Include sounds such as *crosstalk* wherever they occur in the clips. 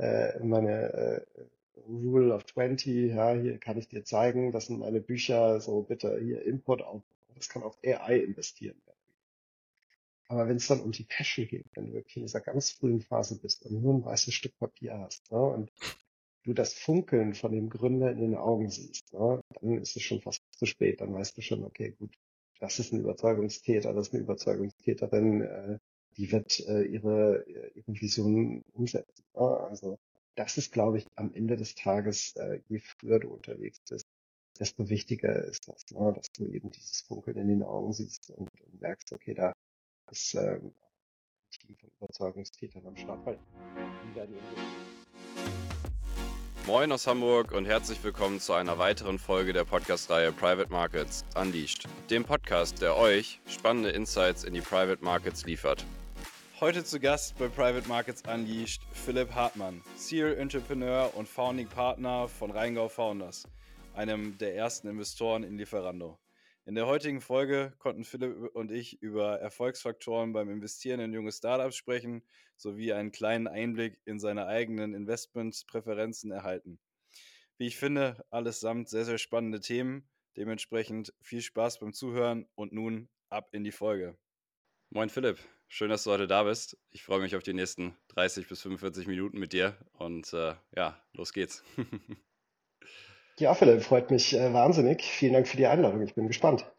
äh, meine äh, Rule of 20, ja, hier kann ich dir zeigen, das sind meine Bücher, so bitte hier Import, Output. Das kann auch AI investieren. Aber wenn es dann um die Passion geht, wenn du wirklich in dieser ganz frühen Phase bist und nur ein weißes Stück Papier hast, ne, und du das Funkeln von dem Gründer in den Augen siehst, ne, dann ist es schon fast zu spät. Dann weißt du schon, okay, gut, das ist ein Überzeugungstäter, das ist eine Überzeugungstäterin, äh, die wird äh, ihre, ihre Vision umsetzen. Ne? Also das ist, glaube ich, am Ende des Tages, äh, je früher du unterwegs bist, desto wichtiger ist das, ne? dass du eben dieses Funkeln in den Augen siehst und, und merkst, okay, da ist ähm, ein Team von Überzeugungstätern am Start, weil die werden Moin aus Hamburg und herzlich willkommen zu einer weiteren Folge der Podcast-Reihe Private Markets Unleashed, dem Podcast, der euch spannende Insights in die Private Markets liefert. Heute zu Gast bei Private Markets Unleashed Philipp Hartmann, Serial Entrepreneur und Founding Partner von Rheingau Founders, einem der ersten Investoren in Lieferando. In der heutigen Folge konnten Philipp und ich über Erfolgsfaktoren beim Investieren in junge Startups sprechen, sowie einen kleinen Einblick in seine eigenen Investmentpräferenzen erhalten. Wie ich finde, allesamt sehr, sehr spannende Themen. Dementsprechend viel Spaß beim Zuhören und nun ab in die Folge. Moin Philipp, schön, dass du heute da bist. Ich freue mich auf die nächsten 30 bis 45 Minuten mit dir und äh, ja, los geht's. *laughs* Ja, Philipp, freut mich äh, wahnsinnig. Vielen Dank für die Einladung. Ich bin gespannt.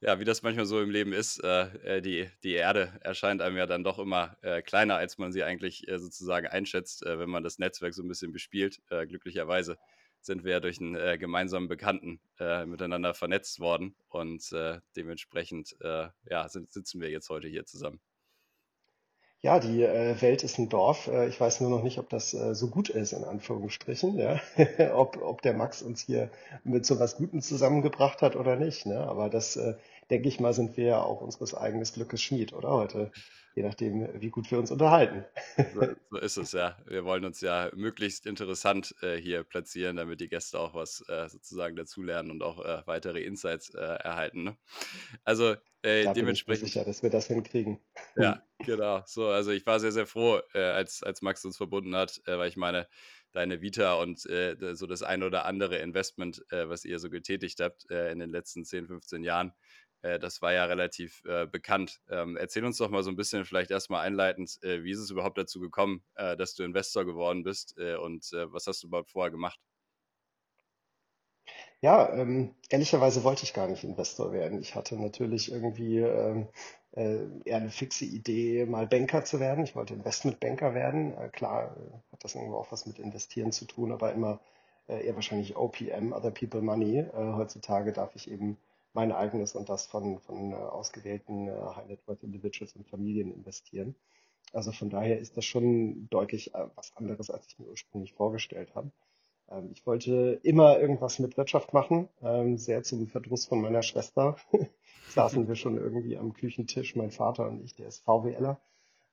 Ja, wie das manchmal so im Leben ist, äh, äh, die, die Erde erscheint einem ja dann doch immer äh, kleiner, als man sie eigentlich äh, sozusagen einschätzt, wenn man das Netzwerk so ein bisschen bespielt. glücklicherweise sind wir ja durch einen gemeinsamen Bekannten miteinander vernetzt worden und dementsprechend ja, sind, sitzen wir jetzt heute hier zusammen. Ja, die äh, Welt ist ein Dorf. Äh, ich weiß nur noch nicht, ob das äh, so gut ist, in Anführungsstrichen, ja. *laughs* ob, ob der Max uns hier mit so was Gutem zusammengebracht hat oder nicht. Ne? Aber das, äh, denke ich mal, sind wir ja auch unseres eigenen Glückes Schmied, oder heute? Je nachdem, wie gut wir uns unterhalten. So, so ist es ja. Wir wollen uns ja möglichst interessant äh, hier platzieren, damit die Gäste auch was äh, sozusagen dazulernen und auch äh, weitere Insights äh, erhalten. Ne? Also äh, dementsprechend. Sicher, dass wir das hinkriegen. Ja, genau. So, also ich war sehr, sehr froh, äh, als, als Max uns verbunden hat, weil ich meine, deine Vita und so das ein oder andere Investment, was ihr so getätigt habt in den letzten 10, 15 Jahren, äh, das war ja relativ äh, bekannt. Ähm, erzähl uns doch mal so ein bisschen, vielleicht erstmal einleitend, äh, wie ist es überhaupt dazu gekommen, äh, dass du Investor geworden bist äh, und äh, was hast du überhaupt vorher gemacht? Ja, ähm, ehrlicherweise wollte ich gar nicht Investor werden. Ich hatte natürlich irgendwie ähm, eher eine fixe Idee, mal Banker zu werden. Ich wollte Investmentbanker werden. klar hat das irgendwo auch was mit Investieren zu tun, aber immer eher wahrscheinlich OPM, Other People Money. heutzutage darf ich eben mein eigenes und das von, von äh, ausgewählten äh, High Net Worth Individuals und Familien investieren. Also von daher ist das schon deutlich äh, was anderes, als ich mir ursprünglich vorgestellt habe. Ähm, ich wollte immer irgendwas mit Wirtschaft machen, ähm, sehr zum Verdruss von meiner Schwester. *laughs* Saßen wir schon irgendwie am Küchentisch, mein Vater und ich, der ist VWLer,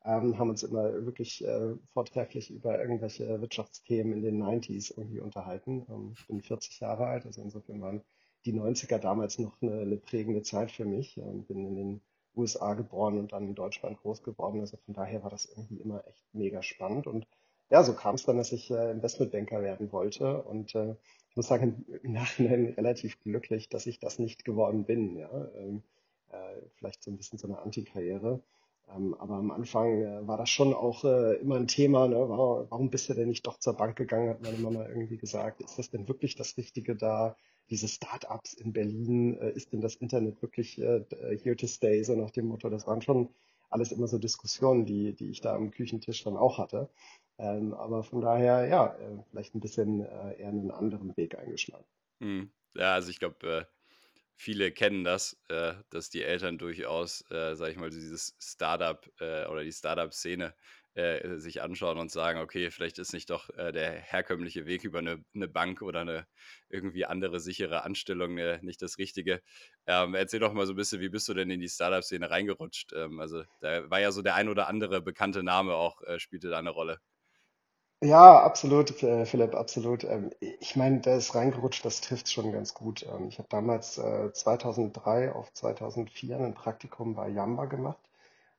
ähm, haben uns immer wirklich vortrefflich über irgendwelche Wirtschaftsthemen in den 90s irgendwie unterhalten. Ich bin 40 Jahre alt, also insofern waren die 90er damals noch eine, eine prägende Zeit für mich. Ähm, bin in den USA geboren und dann in Deutschland groß geworden. Also von daher war das irgendwie immer echt mega spannend. Und ja, so kam es dann, dass ich äh, Investmentbanker werden wollte. Und äh, ich muss sagen, im Nachhinein relativ glücklich, dass ich das nicht geworden bin. Ja? Ähm, äh, vielleicht so ein bisschen so eine Antikarriere. Ähm, aber am Anfang war das schon auch immer ein Thema. Ne? Warum bist du denn nicht doch zur Bank gegangen, hat meine Mama irgendwie gesagt. Ist das denn wirklich das Richtige da? Diese Startups in Berlin, äh, ist denn das Internet wirklich äh, here to stay, so nach dem Motto, das waren schon alles immer so Diskussionen, die, die ich da am Küchentisch dann auch hatte. Ähm, aber von daher, ja, äh, vielleicht ein bisschen äh, eher einen anderen Weg eingeschlagen. Hm. Ja, also ich glaube, äh, viele kennen das, äh, dass die Eltern durchaus, äh, sag ich mal, dieses Startup äh, oder die Startup-Szene äh, sich anschauen und sagen, okay, vielleicht ist nicht doch äh, der herkömmliche Weg über eine, eine, Bank oder eine irgendwie andere sichere Anstellung äh, nicht das Richtige. Ähm, erzähl doch mal so ein bisschen, wie bist du denn in die Startup-Szene reingerutscht? Ähm, also da war ja so der ein oder andere bekannte Name auch, äh, spielte da eine Rolle. Ja, absolut, äh, Philipp, absolut. Ähm, ich meine, da ist reingerutscht, das trifft schon ganz gut. Ähm, ich habe damals 2003 auf 2004 ein Praktikum bei Yamba gemacht,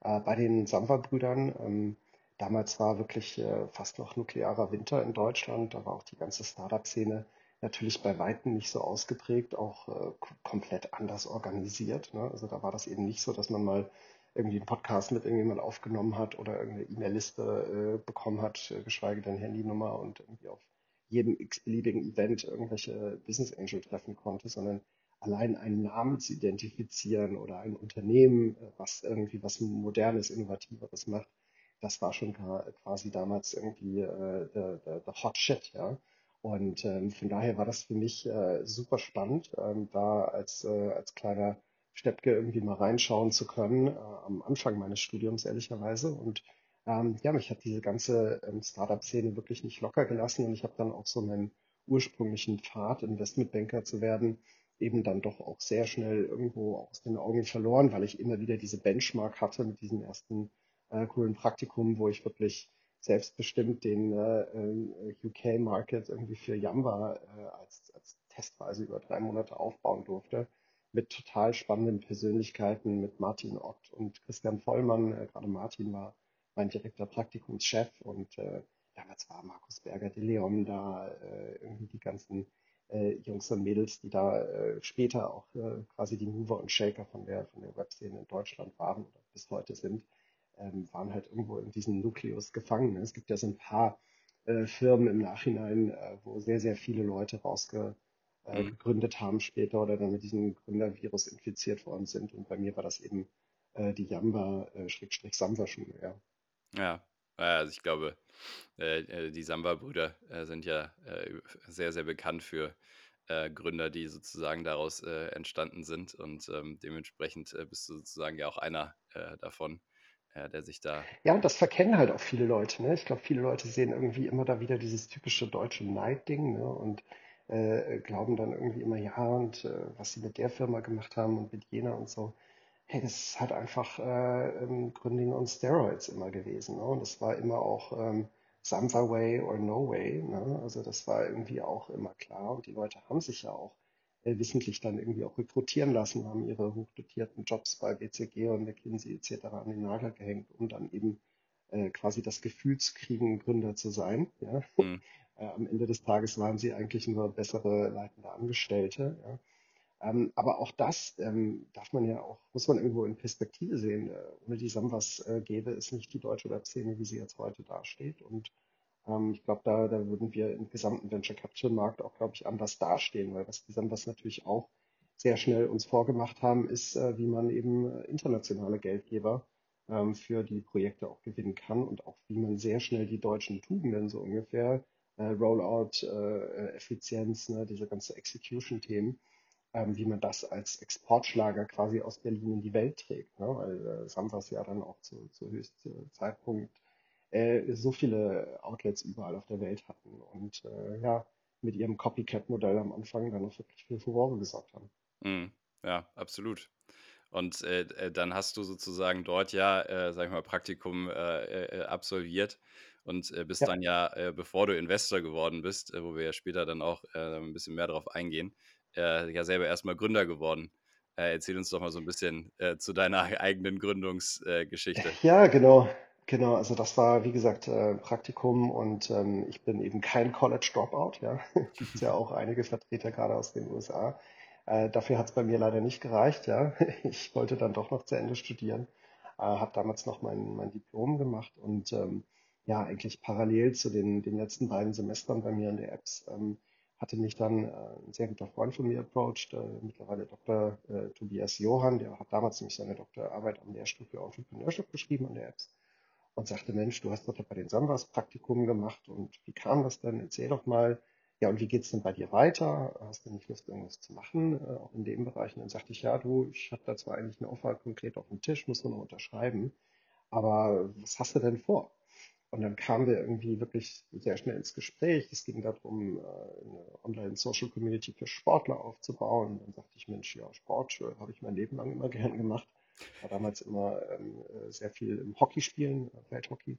bei den Samba-Brüdern damals war wirklich äh, fast noch nuklearer Winter in Deutschland. Da war auch die ganze Startup-Szene natürlich bei Weitem nicht so ausgeprägt, auch äh, komplett anders organisiert. Ne? Also da war das eben nicht so, dass man mal irgendwie einen Podcast mit irgendjemand aufgenommen hat oder irgendeine E-Mail-Liste äh, bekommen hat, äh, geschweige denn Handynummer und irgendwie auf jedem x-beliebigen Event irgendwelche Business Angel treffen konnte, sondern allein einen Namen zu identifizieren oder ein Unternehmen, äh, was irgendwie was Modernes, Innovativeres macht, das war schon quasi damals irgendwie äh, Hot Shit, ja. Und ähm, von daher war das für mich äh, super spannend, ähm, da als, äh, als kleiner Steppke irgendwie mal reinschauen zu können, äh, am Anfang meines Studiums ehrlicherweise. Und ähm, ja, mich hat diese ganze ähm, Startup-Szene wirklich nicht locker gelassen und ich habe dann auch so meinen ursprünglichen Pfad, Investmentbanker zu werden, eben dann doch auch sehr schnell irgendwo aus den Augen verloren, weil ich immer wieder diese Benchmark hatte mit diesem ersten äh, coolen Praktikum, wo ich wirklich selbstbestimmt den äh, äh UK-Market irgendwie für Yamba äh, als, als Testweise über drei Monate aufbauen durfte mit total spannenden Persönlichkeiten, mit Martin Ott und Christian Vollmann. Äh, gerade Martin war mein direkter Praktikumschef und äh, damals war Markus Berger de Leon da, äh, irgendwie die ganzen äh, Jungs und Mädels, die da äh, später auch äh, quasi die Mover und Shaker von der, von der Webszene in Deutschland waren oder bis heute sind, ähm, waren halt irgendwo in diesem Nukleus gefangen. Es gibt ja so ein paar äh, Firmen im Nachhinein, äh, wo sehr, sehr viele Leute rausge äh, mhm. haben später oder dann mit diesem Gründervirus infiziert worden sind. Und bei mir war das eben äh, die Jamba-Samba-Schule, ja. Ja, also ich glaube, äh, äh die Samba-Brüder äh, sind ja äh, sehr, sehr bekannt für Gründer, die sozusagen daraus entstanden sind. Und ähm, dementsprechend bist du sozusagen ja auch einer davon, der sich da. Ja, und das verkennen halt auch viele Leute. Ne? Ich glaube, viele Leute sehen irgendwie immer da wieder dieses typische deutsche Neid-Ding. Ne? Und äh, glauben dann irgendwie immer, ja, und äh, was sie mit der Firma gemacht haben und mit jener und so. Hey, das ist halt einfach äh, Gründing on Steroids immer gewesen. Ne? Und das war immer auch ähm, Samsa Way or No Way. Ne? Also das war irgendwie auch immer klar. Und die Leute haben sich ja auch wissentlich dann irgendwie auch rekrutieren lassen, haben ihre hochdotierten Jobs bei BCG und McKinsey etc. an den Nagel gehängt, um dann eben äh, quasi das Gefühl zu kriegen, Gründer zu sein. Ja? Mhm. *laughs* Äh, am Ende des Tages waren sie eigentlich nur bessere leitende Angestellte. Ja. Ähm, aber auch das ähm, darf man ja auch, muss man irgendwo in Perspektive sehen. Äh, ohne die Samwas äh, gäbe es nicht die deutsche Webszene, wie sie jetzt heute dasteht. Und ähm, ich glaube, da, da würden wir im gesamten Venture Capital Markt auch, glaube ich, anders dastehen, weil was die Samwas natürlich auch sehr schnell uns vorgemacht haben, ist, äh, wie man eben äh, internationale Geldgeber ähm, für die Projekte auch gewinnen kann und auch wie man sehr schnell die deutschen Tugenden so ungefähr äh, Rollout, äh, äh, Effizienz, ne, diese ganze Execution-Themen, ähm, wie man das als Exportschlager quasi aus Berlin in die Welt trägt. Ne? Weil äh, Samsas ja dann auch zu, zu höchstem Zeitpunkt äh, so viele Outlets überall auf der Welt hatten und äh, ja, mit ihrem Copycat-Modell am Anfang dann auch wirklich für Furore gesorgt haben. Mm, ja, absolut. Und äh, äh, dann hast du sozusagen dort ja, äh, sag ich mal, Praktikum äh, absolviert und äh, bist ja. dann ja, äh, bevor du Investor geworden bist, äh, wo wir ja später dann auch äh, ein bisschen mehr darauf eingehen, äh, ja selber erstmal Gründer geworden. Äh, erzähl uns doch mal so ein bisschen zu deiner *laughs* eigenen Gründungsgeschichte. Ja, genau. Genau, also das war, wie gesagt, Praktikum und ähm, ich bin eben kein College Dropout, ja. *laughs* Gibt ja auch einige Vertreter gerade aus den USA. dafür hat es bei mir leider nicht gereicht, ja. *laughs* Ich wollte dann doch noch zu Ende studieren, äh, habe damals noch mein, mein Diplom gemacht und ähm, ja eigentlich parallel zu den, den letzten beiden Semestern bei mir in der Apps ähm, hatte mich dann äh, ein sehr guter Freund von mir approached, äh, mittlerweile Dr. Äh, Tobias Johann, der hat damals nämlich seine Doktorarbeit am Lehrstuhl für Entrepreneurship geschrieben an der Apps und sagte, Mensch, du hast dort bei den Sambas Praktikum gemacht und wie kam das denn? Erzähl doch mal. Ja, und wie geht's denn bei dir weiter? Hast du nicht Lust, irgendwas zu machen, äh, auch in dem Bereich? Und dann sagte ich, ja, du, ich habe da zwar eigentlich eine Offer konkret auf dem Tisch, muss nur noch unterschreiben, aber was hast du denn vor? Und dann kamen wir irgendwie wirklich sehr schnell ins Gespräch. Es ging darum, äh, eine Online-Social-Community für Sportler aufzubauen. Und dann sagte ich, Mensch, ja, Sport äh, habe ich mein Leben lang immer gern gemacht. War damals immer ähm, äh, sehr viel im Hockey spielen, Welthockey.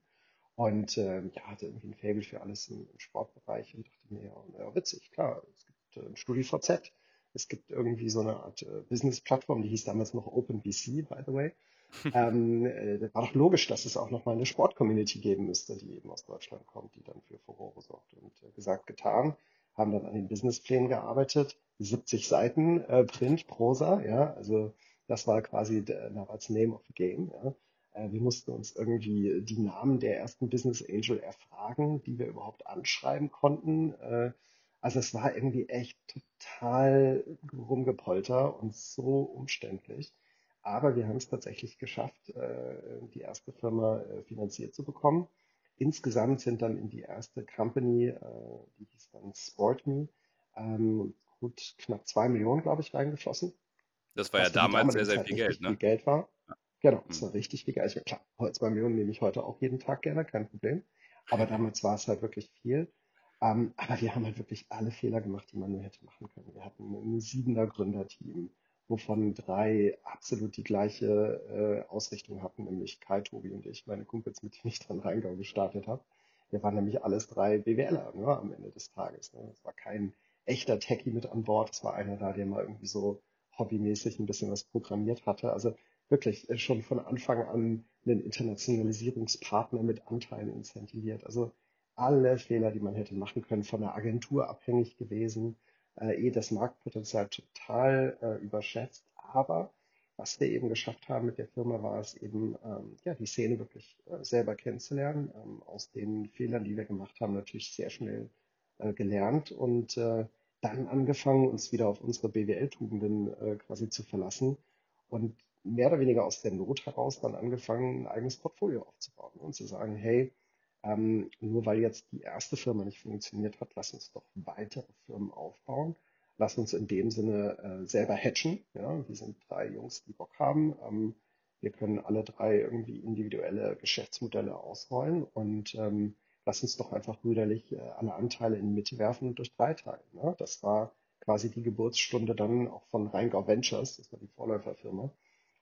Und ähm, ja, hatte irgendwie ein Faible für alles im, im Sportbereich und dachte mir, ja, ja, witzig, klar, es gibt äh, ein StudiVZ, es gibt irgendwie so eine Art äh, Business-Plattform, die hieß damals noch OpenBC, by the way. *laughs* ähm, äh, war doch logisch, dass es auch nochmal eine Sportcommunity geben müsste, die eben aus Deutschland kommt, die dann für Furore sorgt. Und äh, gesagt, getan, haben dann an den Businessplänen gearbeitet, 70 Seiten äh, Print, Prosa, ja, also das war quasi damals Name of the Game. Ja. Äh, wir mussten uns irgendwie die Namen der ersten Business Angel erfragen, die wir überhaupt anschreiben konnten. Äh, also es war irgendwie echt total rumgepolter und so umständlich. Aber wir haben es tatsächlich geschafft, äh, die erste Firma finanziert zu bekommen. Insgesamt sind dann in die erste Company, die hieß dann SportMe, ähm, gut knapp zwei Millionen, glaube ich, reingeflossen. Das war ja damals sehr, sehr viel Geld, ne? Viel Geld war. Genau, das war richtig viel Geld. Also klar, zwei Millionen nehme ich heute auch jeden Tag gerne, kein Problem. Aber damals war es halt wirklich viel. Ähm, aber wir haben halt wirklich alle Fehler gemacht, die man nur hätte machen können. Wir hatten ein siebener Gründerteam, wovon drei absolut die gleiche äh, Ausrichtung hatten, nämlich Kai, Tobi und ich, meine Kumpels, mit denen ich dann Rheingau gestartet habe. Wir waren nämlich alles drei BWLer ne, am Ende des Tages. Ne. Es war kein echter Techie mit an Bord. Es war einer da, der mal irgendwie so hobbymäßig ein bisschen was programmiert hatte. Also wirklich äh, schon von Anfang an einen Internationalisierungspartner mit Anteilen incentiviert. Also alle Fehler, die man hätte machen können, von der Agentur abhängig gewesen, äh, eh das Marktpotenzial total äh, überschätzt. Aber was wir eben geschafft haben mit der Firma, war es eben, ähm, ja, die Szene wirklich selber kennenzulernen, ähm, aus den Fehlern, die wir gemacht haben, natürlich sehr schnell gelernt und äh, dann angefangen, uns wieder auf unsere BWL-Tugenden äh, quasi zu verlassen und mehr oder weniger aus der Not heraus dann angefangen, ein eigenes Portfolio aufzubauen und zu sagen, hey, ähm, nur weil jetzt die erste Firma nicht funktioniert hat, lass uns doch weitere Firmen aufbauen. Lass uns in dem Sinne äh, selber hatchen. Ja? Wir sind drei Jungs, die Bock haben. Ähm, wir können alle drei irgendwie individuelle Geschäftsmodelle ausrollen und ähm, lass uns doch einfach brüderlich äh, alle Anteile in die Mitte werfen und durch drei teilen. Ne? Das war quasi die Geburtsstunde dann auch von Rheingau Ventures, das war die Vorläuferfirma.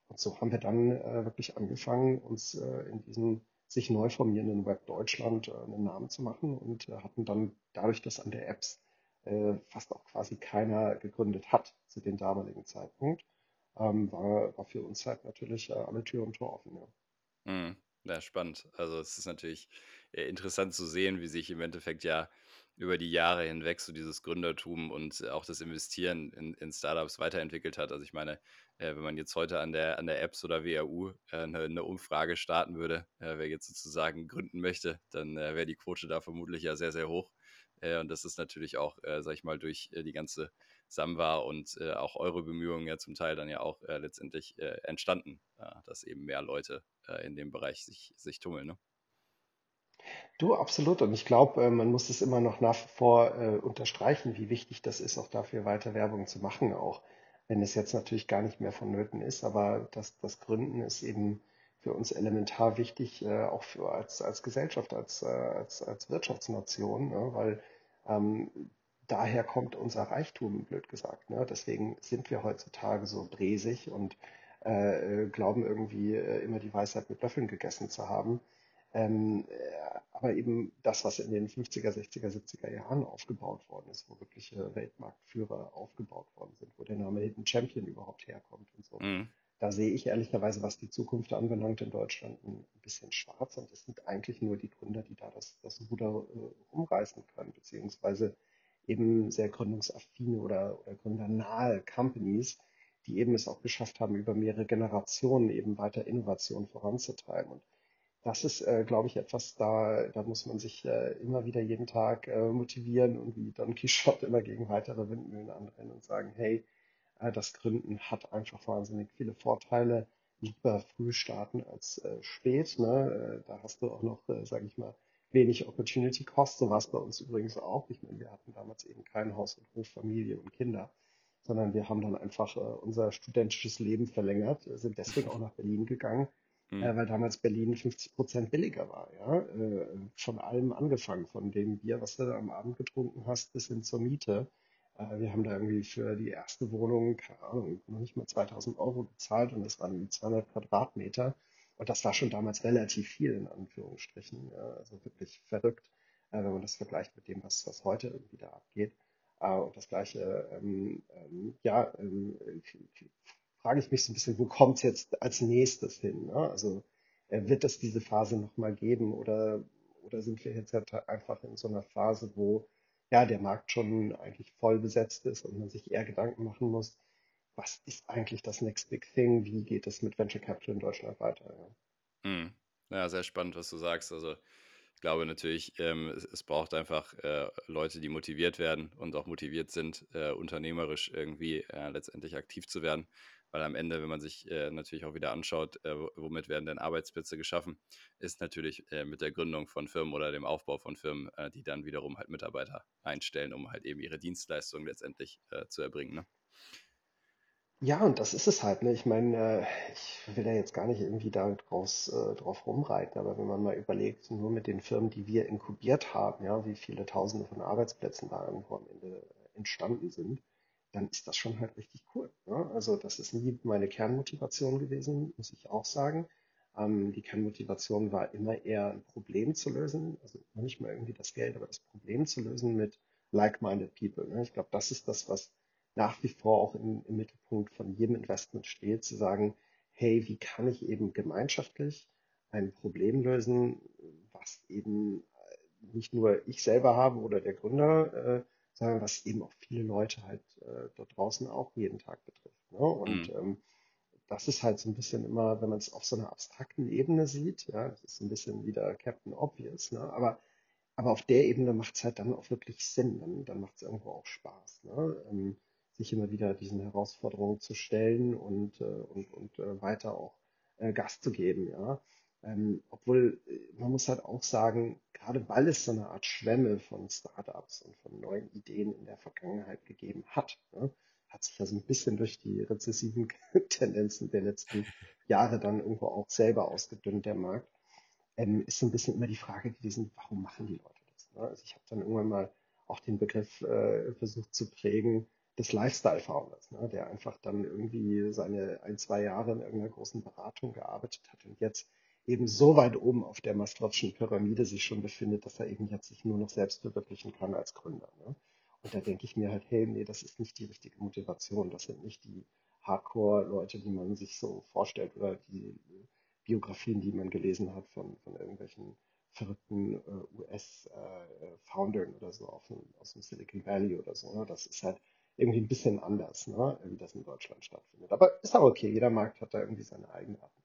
Und so haben wir dann äh, wirklich angefangen, uns äh, in diesem sich neu formierenden Web Deutschland äh, einen Namen zu machen und äh, hatten dann dadurch, dass an der Apps fast auch quasi keiner gegründet hat zu dem damaligen Zeitpunkt, ähm, war, war für uns halt natürlich alle Tür und Tor offen. Ja. Mhm. ja, spannend. Also es ist natürlich äh, interessant zu sehen, wie sich im Endeffekt ja über die Jahre hinweg so dieses Gründertum und auch das Investieren in, in Startups weiterentwickelt hat. Also ich meine, äh, wenn man jetzt heute an der, an der Apps oder WAU äh, eine, eine, Umfrage starten würde, äh, wer jetzt sozusagen gründen möchte, dann äh, wäre die Quote da vermutlich ja sehr, sehr hoch. Äh, und das ist natürlich auch, äh, sag ich mal, durch die ganze Samba und auch eure Bemühungen ja zum Teil dann ja auch letztendlich entstanden, dass eben mehr Leute in dem Bereich sich, sich tummeln. Ne? Du, absolut. Und ich glaube, äh, man muss es immer noch nach wie vor äh, unterstreichen, wie wichtig das ist, auch dafür weiter Werbung zu machen, auch wenn es jetzt natürlich gar nicht mehr vonnöten ist. Aber das, das Gründen ist eben für uns elementar wichtig, äh, auch für, als, als Gesellschaft, als, als, als Wirtschaftsnation, ne? weil ähm, daher kommt unser Reichtum, blöd gesagt. Ne? Deswegen sind wir heutzutage so bresig und äh, glauben irgendwie immer die Weisheit mit Löffeln gegessen zu haben. Ähm, äh, aber eben das, was in den 50er, 60er, 70er Jahren aufgebaut worden ist, wo wirkliche Weltmarktführer aufgebaut worden sind, wo der Name Hidden Champion überhaupt herkommt und so. Mhm. Da sehe ich ehrlicherweise, was die Zukunft anbelangt in Deutschland, ein bisschen schwarz. Und es sind eigentlich nur die Gründer, die da das, das Ruder äh, umreißen können, beziehungsweise eben sehr gründungsaffine oder, oder gründernahe Companies, die eben es auch geschafft haben, über mehrere Generationen eben weiter Innovation voranzutreiben. Und das ist, äh, glaube ich, etwas, da, da muss man sich äh, immer wieder jeden Tag äh, motivieren und wie Don Quixote immer gegen weitere Windmühlen anrennen und sagen, hey, äh, das Gründen hat einfach wahnsinnig viele Vorteile. Lieber früh starten als äh, spät. Ne? Äh, da hast du auch noch, äh, sage ich mal, wenig Opportunity Cost. So war es bei uns übrigens auch. Ich meine, wir hatten damals eben kein Haus und Hof, Familie und Kinder, sondern wir haben dann einfach äh, unser studentisches Leben verlängert, sind deswegen auch nach Berlin gegangen mhm. äh, weil damals Berlin 50 Prozent billiger war. Ja? Äh, von allem angefangen, von dem Bier, was du am Abend getrunken hast, bis hin zur Miete. Äh, wir haben da irgendwie für die erste Wohnung, keine Ahnung, noch nicht mal 2000 Euro bezahlt und das waren irgendwie 200 Quadratmeter. Und das war schon damals relativ viel, in Anführungsstrichen. Ja? Also wirklich verrückt, äh, wenn man das vergleicht mit dem, was, was heute irgendwie da abgeht. Uh, und das gleiche, ähm, ähm, ja, ähm, frage ich mich so ein bisschen, wo kommt es jetzt als nächstes hin? Ne? Also äh, wird es diese Phase nochmal geben oder, oder sind wir jetzt halt einfach in so einer Phase, wo ja der Markt schon eigentlich voll besetzt ist und man sich eher Gedanken machen muss, was ist eigentlich das Next Big Thing? Wie geht es mit Venture Capital in Deutschland weiter? Ja, hm. ja sehr spannend, was du sagst. Also ich glaube natürlich, ähm, es, es, braucht einfach äh, Leute, die motiviert werden und auch motiviert sind, äh, unternehmerisch irgendwie äh, letztendlich aktiv zu werden. Weil am Ende, wenn man sich äh, natürlich auch wieder anschaut, äh, womit werden denn Arbeitsplätze geschaffen, ist natürlich äh, mit der Gründung von Firmen oder dem Aufbau von Firmen, die dann wiederum halt Mitarbeiter einstellen, um halt eben ihre Dienstleistungen letztendlich zu erbringen. Ne? Ja, und das ist es halt, ne? Ich meine, äh, ich will da jetzt gar nicht irgendwie da draus, äh, drauf rumreiten, aber wenn man mal überlegt, nur mit den Firmen, die wir inkubiert haben, ja, wie viele Tausende von Arbeitsplätzen da irgendwo am Ende entstanden sind, dann ist das schon halt richtig cool. Ne? Also das ist nie meine Kernmotivation gewesen, muss ich auch sagen. Ähm, die Kernmotivation war immer eher ein Problem zu lösen, also nicht mal irgendwie das Geld, aber das Problem zu lösen mit like-minded people. Ne? Ich glaube, das ist das, was nach wie vor auch im, im Mittelpunkt von jedem Investment steht, zu sagen, hey, wie kann ich eben gemeinschaftlich ein Problem lösen, was eben äh, nicht nur ich selber habe oder der Gründer, äh, sondern was eben auch viele Leute halt äh, dort draußen auch jeden Tag betrifft. Ne? Und mhm. ähm, das ist halt so ein bisschen immer, wenn man es auf so einer abstrakten Ebene sieht, ja, das ist ein bisschen wieder Captain Obvious, ne? aber, aber auf der Ebene macht es halt dann auch wirklich Sinn, dann, dann macht es irgendwo auch Spaß. Ne? Ähm, sich immer wieder diesen Herausforderungen zu stellen und, äh, und, und äh, weiter auch äh, Gas zu geben, ja. Ähm, obwohl, äh, man muss halt auch sagen, gerade weil es so eine Art Schwämme von Startups und von neuen Ideen in der Vergangenheit gegeben hat, ne, hat sich ja so ein bisschen durch die rezessiven *laughs* Tendenzen der letzten Jahre dann irgendwo auch selber ausgedünnt, der Markt, ähm, ist so ein bisschen immer die Frage gewesen, warum machen die Leute das? Ne? Also ich habe dann irgendwann mal auch den Begriff äh, versucht zu prägen, des Lifestyle-Founders, ne, der einfach dann irgendwie seine ein, zwei Jahre in irgendeiner großen Beratung gearbeitet hat und jetzt eben so weit oben auf der Maslow'schen Pyramide sich schon befindet, dass er eben jetzt sich nur noch selbst verwirklichen kann als Gründer. Ne? Und da denke ich mir halt, hey, nee, das ist nicht die richtige Motivation. Das sind nicht die Hardcore-Leute, die man sich so vorstellt oder die Biografien, die man gelesen hat von, von irgendwelchen verrückten äh, US-Foundern äh, oder so auf, aus dem Silicon Valley oder so. Ne? Das ist halt irgendwie ein bisschen anders, ne, wie das in Deutschland stattfindet. Aber ist auch okay, jeder Markt hat da irgendwie seine Eigenarten.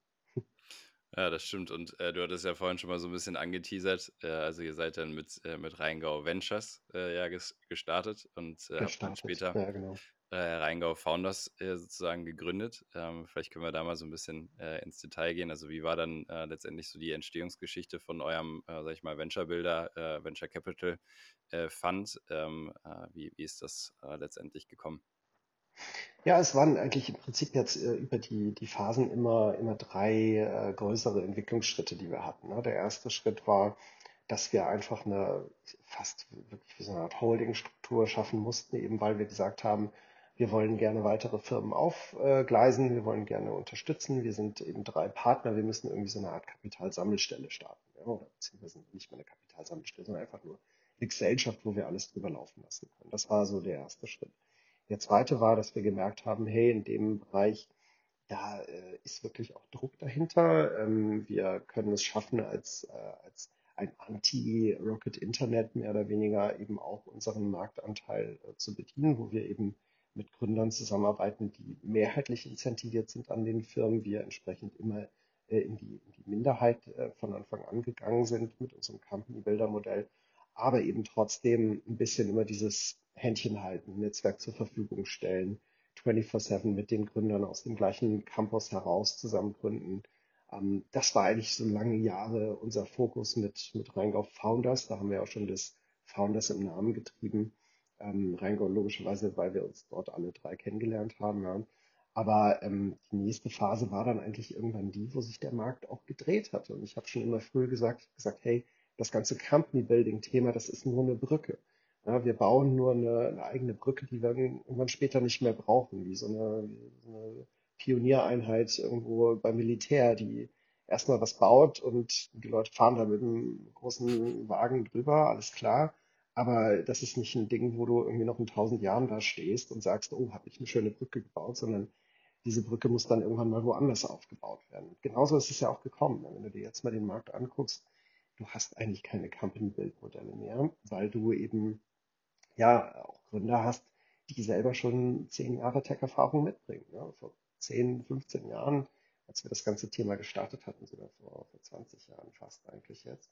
Ja, das stimmt. Und äh, du hattest ja vorhin schon mal so ein bisschen angeteasert. Äh, also ihr seid dann mit, äh, mit Rheingau Ventures äh, ja ges gestartet und äh, habt dann später ja, genau. Äh, Rheingau Founders sozusagen gegründet. Ähm, vielleicht können wir da mal so ein bisschen ins Detail gehen. Also wie war dann letztendlich so die Entstehungsgeschichte von eurem, sag ich mal, Venture Builder, Venture Capital Fund? Ähm, wie, wie ist das letztendlich gekommen? Ja, es waren eigentlich im Prinzip jetzt äh, über die, die Phasen immer, immer drei äh, größere Entwicklungsschritte, die wir hatten. Ne? Der erste Schritt war, dass wir einfach eine fast wirklich wie so eine Art Holdingstruktur schaffen mussten, eben weil wir gesagt haben, wir wollen gerne weitere Firmen aufgleisen, wir wollen gerne unterstützen, wir sind eben drei Partner, wir müssen irgendwie so eine Art Kapitalsammelstelle starten. Ja? Oder beziehungsweise nicht mehr eine Kapitalsammelstelle, sondern einfach nur eine Gesellschaft, wo wir alles drüber laufen lassen können. Das war so der erste Schritt. Der zweite war, dass wir gemerkt haben, hey, in dem Bereich, da äh, ist wirklich auch Druck dahinter. Ähm, wir können es schaffen, als, äh, als ein Anti-Rocket Internet mehr oder weniger eben auch unseren Marktanteil äh, zu bedienen, wo wir eben mit Gründern zusammenarbeiten, die mehrheitlich incentiviert sind an den Firmen, wir entsprechend immer äh, in, die, in die Minderheit äh, von Anfang an gegangen sind mit unserem Company Builder Modell, aber eben trotzdem ein bisschen immer dieses Händchen halten, Netzwerk zur Verfügung stellen, 24-7 mit den Gründern aus dem gleichen Campus heraus zusammen gründen. Ähm, das war eigentlich so lange Jahre unser Fokus mit, mit Rheingau Founders. Da haben wir auch schon das Founders im Namen getrieben. Ähm, Rheingau logischerweise, weil wir uns dort alle drei kennengelernt haben. Ja. Aber ähm, die nächste Phase war dann eigentlich irgendwann die, wo sich der Markt auch gedreht hatte. Und ich habe schon immer früher gesagt, gesagt, hey, das ganze Company Building Thema, das ist nur eine Brücke. Ja, wir bauen nur eine, eine, eigene Brücke, die wir irgendwann später nicht mehr brauchen, wie so eine, eine Pioniereinheit irgendwo beim Militär, die erstmal was baut und die Leute fahren da mit einem großen Wagen drüber, alles klar. Aber das ist nicht ein Ding, wo du irgendwie noch in tausend Jahren da stehst und sagst, oh, habe ich eine schöne Brücke gebaut, sondern diese Brücke muss dann irgendwann mal woanders aufgebaut werden. genauso ist es ja auch gekommen. Wenn du dir jetzt mal den Markt anguckst, du hast eigentlich keine Company-Build-Modelle mehr, weil du eben ja auch Gründer hast, die selber schon zehn Jahre Tech-Erfahrung mitbringen. Ja. Vor 10, 15 Jahren, als wir das ganze Thema gestartet hatten, sogar vor, vor 20 Jahren fast eigentlich jetzt,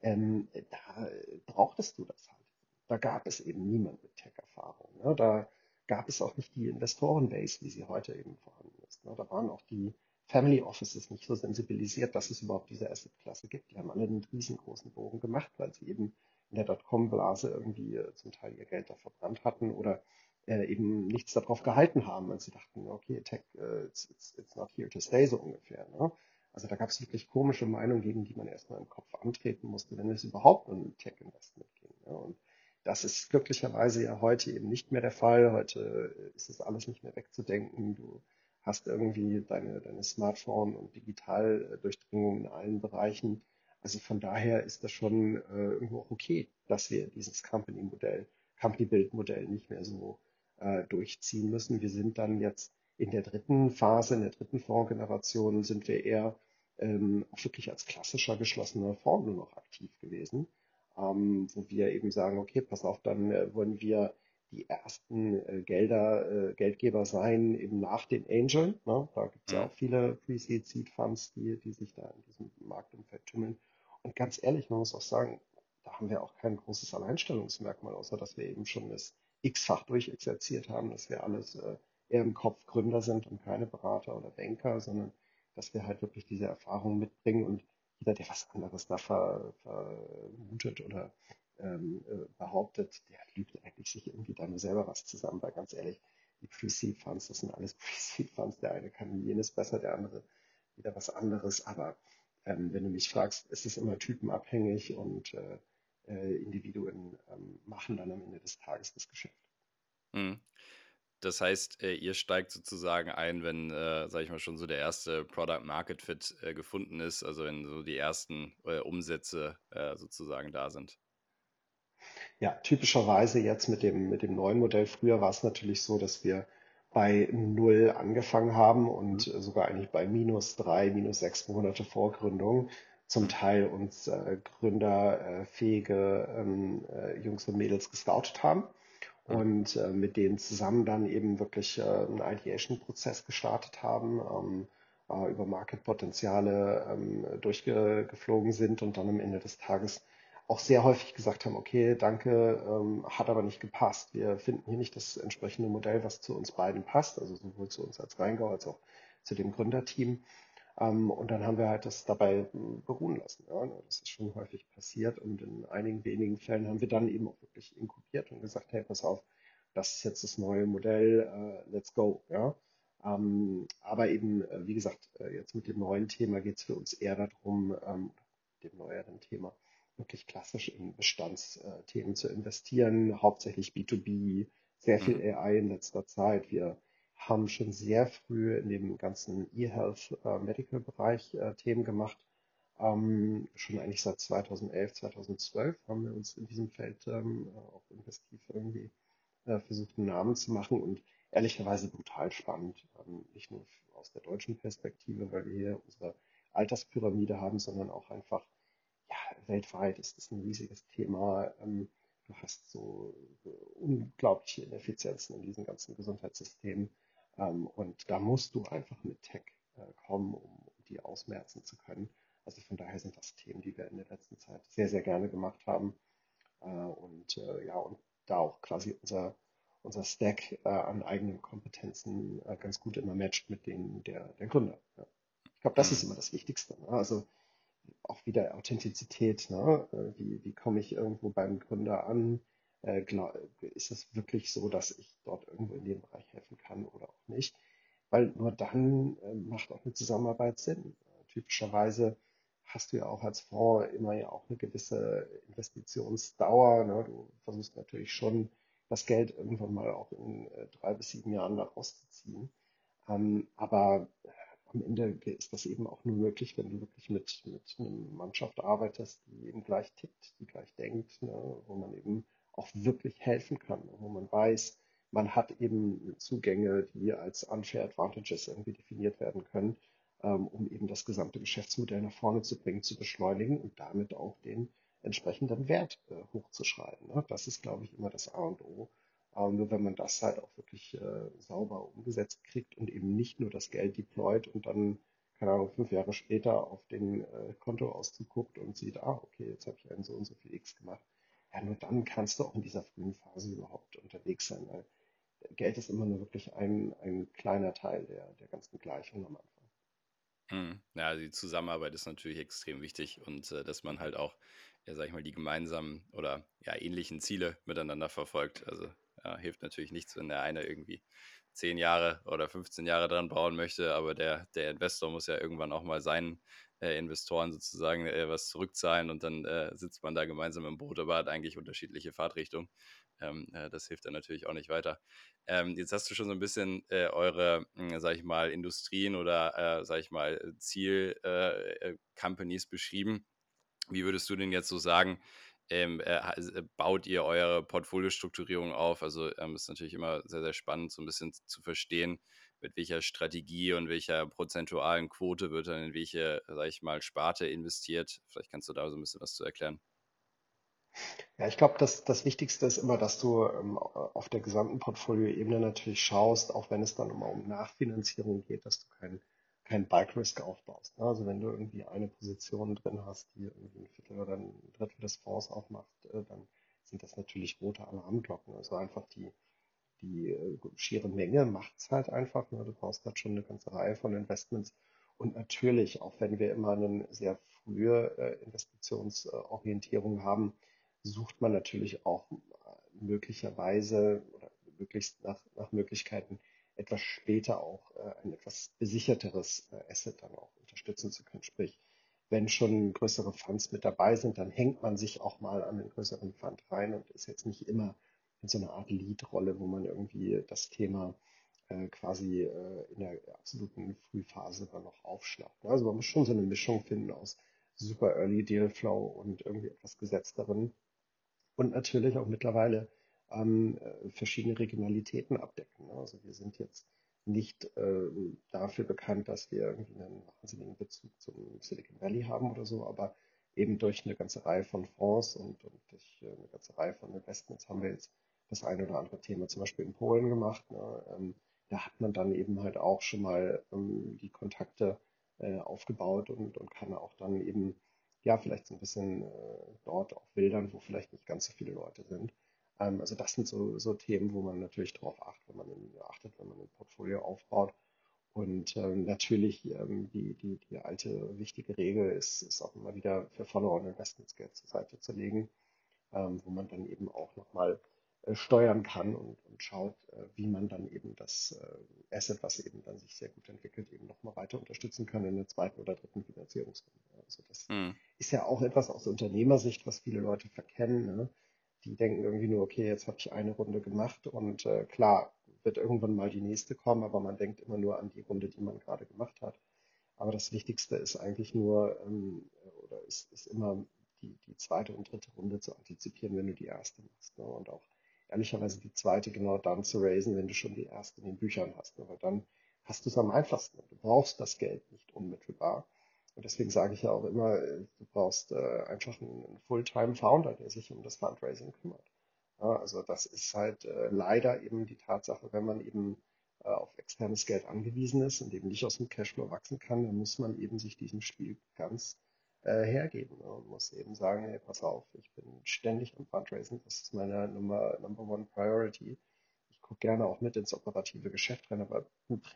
ähm, da brauchtest du das halt. Da gab es eben niemand mit Tech-Erfahrung. Ne? Da gab es auch nicht die Investorenbase, wie sie heute eben vorhanden ist. Ne? Da waren auch die Family Offices nicht so sensibilisiert, dass es überhaupt diese Asset-Klasse gibt. Die haben alle einen riesengroßen Bogen gemacht, weil sie eben in der Dotcom-Blase irgendwie äh, zum Teil ihr Geld da verbrannt hatten oder äh, eben nichts darauf gehalten haben, weil sie dachten, okay, Tech, uh, it's, it's, it's not here to stay, so ungefähr. Ne? Also da gab es wirklich komische Meinungen, gegen die man erstmal im Kopf antreten musste, wenn es überhaupt um Tech-Investment ging. Ne? Und das ist glücklicherweise ja heute eben nicht mehr der Fall. Heute ist es alles nicht mehr wegzudenken. Du hast irgendwie deine, deine Smartphone und Digitaldurchdringung in allen Bereichen. Also von daher ist das schon äh, irgendwo auch okay, dass wir dieses Company-Modell, Company-Build-Modell nicht mehr so äh, durchziehen müssen. Wir sind dann jetzt in der dritten Phase, in der dritten Fondsgeneration sind wir eher ähm, auch wirklich als klassischer geschlossener Fonds nur noch aktiv gewesen, ähm, wo wir eben sagen, okay, pass auf, dann äh, wollen wir die ersten äh, Gelder, äh, Geldgeber sein, eben nach den Angeln. Ne? Da gibt es ja. ja auch viele Pre-Seed Seed Funds, die, die sich da in diesem Marktumfeld tümmeln. Und ganz ehrlich, man muss auch sagen, da haben wir auch kein großes Alleinstellungsmerkmal, außer dass wir eben schon das x-fach durchexerziert haben, dass wir alles äh, eher im Kopf Gründer sind und keine Berater oder Banker, sondern dass wir halt wirklich diese Erfahrung mitbringen und jeder, der was anderes da ver, vermutet oder ähm, äh, behauptet, der lügt eigentlich sich irgendwie da nur selber was zusammen, weil ganz ehrlich, die Pre-Seed Funds, das sind alles *laughs* Pre-Seed Funds, der eine kann jenes besser, der andere wieder was anderes, aber ähm, wenn du mich fragst, ist es immer typenabhängig und äh, äh, Individuen ähm, machen dann am Ende des Tages das Geschäft. Mhm. Das heißt, äh, ihr steigt sozusagen ein, wenn, äh, sage ich mal, schon so der erste Product Market Fit äh, gefunden ist, also wenn so die ersten äh, Umsätze äh, sozusagen da sind. Ja, typischerweise jetzt mit dem, mit dem neuen Modell. Früher war es natürlich so, dass wir bei null angefangen haben und mhm. sogar eigentlich bei minus drei, minus sechs Monate Vorgründung zum Teil uns äh, gründerfähige ähm, äh, Jungs und Mädels gescoutet haben und äh, mit denen zusammen dann eben wirklich äh, einen Ideation-Prozess gestartet haben, ähm, äh, über Marketpotenziale ähm, durchgeflogen sind und dann am Ende des Tages auch sehr häufig gesagt haben, okay, danke, ähm, hat aber nicht gepasst. Wir finden hier nicht das entsprechende Modell, was zu uns beiden passt, also sowohl zu uns als Rheingau als auch zu dem Gründerteam. Ähm, und dann haben wir halt das dabei hm, beruhen lassen. Ja. Das ist schon häufig passiert und in einigen wenigen Fällen haben wir dann eben auch wirklich inkubiert und gesagt, hey, pass auf, das ist jetzt das neue Modell, äh, let's go. Ja. Ähm, aber eben, äh, wie gesagt, äh, jetzt mit dem neuen Thema geht es für uns eher darum, ähm, dem neueren Thema, wirklich klassisch in Bestandsthemen zu investieren, hauptsächlich B2B, sehr viel mhm. AI in letzter Zeit. Wir haben schon sehr früh in dem ganzen E-Health äh, Medical Bereich äh, Themen gemacht. Ähm, schon eigentlich seit 2011, 2012 haben wir uns in diesem Feld ähm, auch investiv irgendwie äh, versucht, einen Namen zu machen und ehrlicherweise brutal spannend. Ähm, nicht nur aus der deutschen Perspektive, weil wir hier unsere Alterspyramide haben, sondern auch einfach, weltweit ist das ein riesiges Thema. Ähm, du hast so, unglaubliche Ineffizienzen in diesen ganzen Gesundheitssystemen. Ähm, und da musst du einfach mit Tech äh, kommen, um, die ausmerzen zu können. Also von daher sind das Themen, die wir in der letzten Zeit sehr, sehr gerne gemacht haben. Äh, und äh, ja, und da auch quasi unser, unser Stack an eigenen Kompetenzen ganz gut immer matcht mit denen der, der Gründer. Ja. Ich glaube, das ist mhm. immer das Wichtigste. Ne? Also auch wieder Authentizität. Ne? Äh, wie, wie komme ich irgendwo beim Gründer an? äh, ist es wirklich so, dass ich dort irgendwo in dem Bereich helfen kann oder auch nicht. Weil nur dann äh, macht auch eine Zusammenarbeit Sinn. Äh, typischerweise hast du ja auch als Fonds immer ja auch eine gewisse Investitionsdauer. Ne? Du versuchst natürlich schon, das Geld irgendwann mal auch in äh, drei bis sieben Jahren da rauszuziehen. Ähm, aber am Ende ist das eben auch nur möglich, wenn du wirklich mit, mit einer Mannschaft arbeitest, die eben gleich tickt, die gleich denkt, ne? wo man eben auch wirklich helfen kann, wo man weiß, man hat eben Zugänge, die als unfair advantages irgendwie definiert werden können, ähm, um eben das gesamte Geschäftsmodell nach vorne zu bringen, zu beschleunigen und damit auch den entsprechenden Wert äh, hochzuschreiben. Ne? Das ist, glaube ich, immer das A und O. Ähm, nur wenn man das halt auch wirklich äh, sauber umgesetzt kriegt und eben nicht nur das Geld deployt und dann, keine Ahnung, fünf Jahre später auf den äh, Kontoauszug guckt und sieht, ah, okay, jetzt habe ich einen so und so viel X gemacht. Ja, nur dann kannst du auch in dieser frühen Phase überhaupt unterwegs sein, weil Geld ist immer nur wirklich ein, ein kleiner Teil der, der ganzen Gleichung am Anfang. Hm. Ja, die Zusammenarbeit ist natürlich extrem wichtig und äh, dass man halt auch, ja, sag ich mal, die gemeinsamen oder ja, ähnlichen Ziele miteinander verfolgt. Also ja, hilft natürlich nichts, wenn der eine irgendwie 10 Jahre oder 15 Jahre dran bauen möchte, aber der, der Investor muss ja irgendwann auch mal seinen äh, Investoren sozusagen äh, was zurückzahlen und dann äh, sitzt man da gemeinsam im Boot, aber hat eigentlich unterschiedliche Fahrtrichtungen. Ähm, äh, das hilft dann natürlich auch nicht weiter. Ähm, jetzt hast du schon so ein bisschen äh, eure, äh, sag ich mal, Industrien oder, äh, sag ich mal, Ziel-Companies äh, beschrieben. Wie würdest du denn jetzt so sagen, ähm, äh, äh, baut ihr eure Portfoliostrukturierung auf? Also ähm, ist natürlich immer sehr, sehr spannend, so ein bisschen zu verstehen, mit welcher Strategie und welcher prozentualen Quote wird dann in welche, sag ich mal, Sparte investiert. Vielleicht kannst du da so ein bisschen was zu erklären. Ja, ich glaube, das, das Wichtigste ist immer, dass du ähm, auf der gesamten Portfolioebene natürlich schaust, auch wenn es dann immer um Nachfinanzierung geht, dass du keinen kein Bike Risk aufbaust. Ne? Also wenn du irgendwie eine Position drin hast, die irgendwie ein Viertel oder ein Drittel des Fonds aufmacht, äh, dann sind das natürlich rote Alarmglocken. Also einfach die, die äh, schiere Menge macht's halt einfach. Ne? Du brauchst halt schon eine ganze Reihe von Investments. Und natürlich, auch wenn wir immer eine sehr frühe äh, Investitionsorientierung haben, sucht man natürlich auch möglicherweise oder möglichst nach, nach Möglichkeiten etwas später auch äh, ein etwas besicherteres äh, Asset dann auch unterstützen zu können. Sprich, wenn schon größere Funds mit dabei sind, dann hängt man sich auch mal an den größeren Fund rein und ist jetzt nicht immer in so einer Art Lead-Rolle, wo man irgendwie das Thema äh, quasi äh, in der absoluten Frühphase dann noch aufschnappt. Also man muss schon so eine Mischung finden aus super Early Deal Flow und irgendwie etwas gesetzteren und natürlich auch mittlerweile ähm, verschiedene Regionalitäten abdecken. Also wir sind jetzt nicht äh, dafür bekannt, dass wir irgendwie einen wahnsinnigen Bezug zum Silicon Valley haben oder so, aber eben durch eine ganze Reihe von Fonds und, und durch äh, eine ganze Reihe von Investments haben wir jetzt das eine oder andere Thema zum Beispiel in Polen gemacht. Ne? Ähm, da hat man dann eben halt auch schon mal ähm, die Kontakte äh, aufgebaut und, und kann auch dann eben ja vielleicht so ein bisschen äh, dort auch wildern, wo vielleicht nicht ganz so viele Leute sind. Ähm, also das sind so, so Themen, wo man natürlich darauf achtet, wenn man ein, achtet, wenn man ein Portfolio aufbaut. Und ähm, natürlich ähm, die, die, die alte wichtige Regel ist, ist auch immer wieder für Follow-on Investments Geld zur Seite zu legen, ähm, wo man dann eben auch nochmal äh, steuern kann und, und schaut, äh, wie man dann eben das äh, Asset, was eben dann sich sehr gut entwickelt, eben nochmal weiter unterstützen kann in der zweiten oder dritten Finanzierungsrunde. Also das mhm. ist ja auch etwas aus Unternehmersicht, was viele Leute verkennen. Ne? Die denken irgendwie nur, okay, jetzt habe ich eine Runde gemacht und äh, klar, wird irgendwann mal die nächste kommen, aber man denkt immer nur an die Runde, die man gerade gemacht hat. Aber das Wichtigste ist eigentlich nur, ähm, oder ist, ist immer die, die zweite und dritte Runde zu antizipieren, wenn du die erste machst. Ne? Und auch ehrlicherweise die zweite genau dann zu raisen, wenn du schon die erste in den Büchern hast. Ne? Weil dann hast du es am einfachsten. Du brauchst das Geld nicht unmittelbar. Und deswegen sage ich ja auch immer, du brauchst äh, einfach einen Fulltime-Founder, der sich um das Fundraising kümmert. Ja, also das ist halt äh, leider eben die Tatsache, wenn man eben äh, auf externes Geld angewiesen ist und eben nicht aus dem Cashflow wachsen kann, dann muss man eben sich diesem Spiel ganz äh, hergeben und muss eben sagen, hey, pass auf, ich bin ständig am Fundraising, das ist meine Nummer, Number One Priority gucke gerne auch mit ins operative Geschäft rein, aber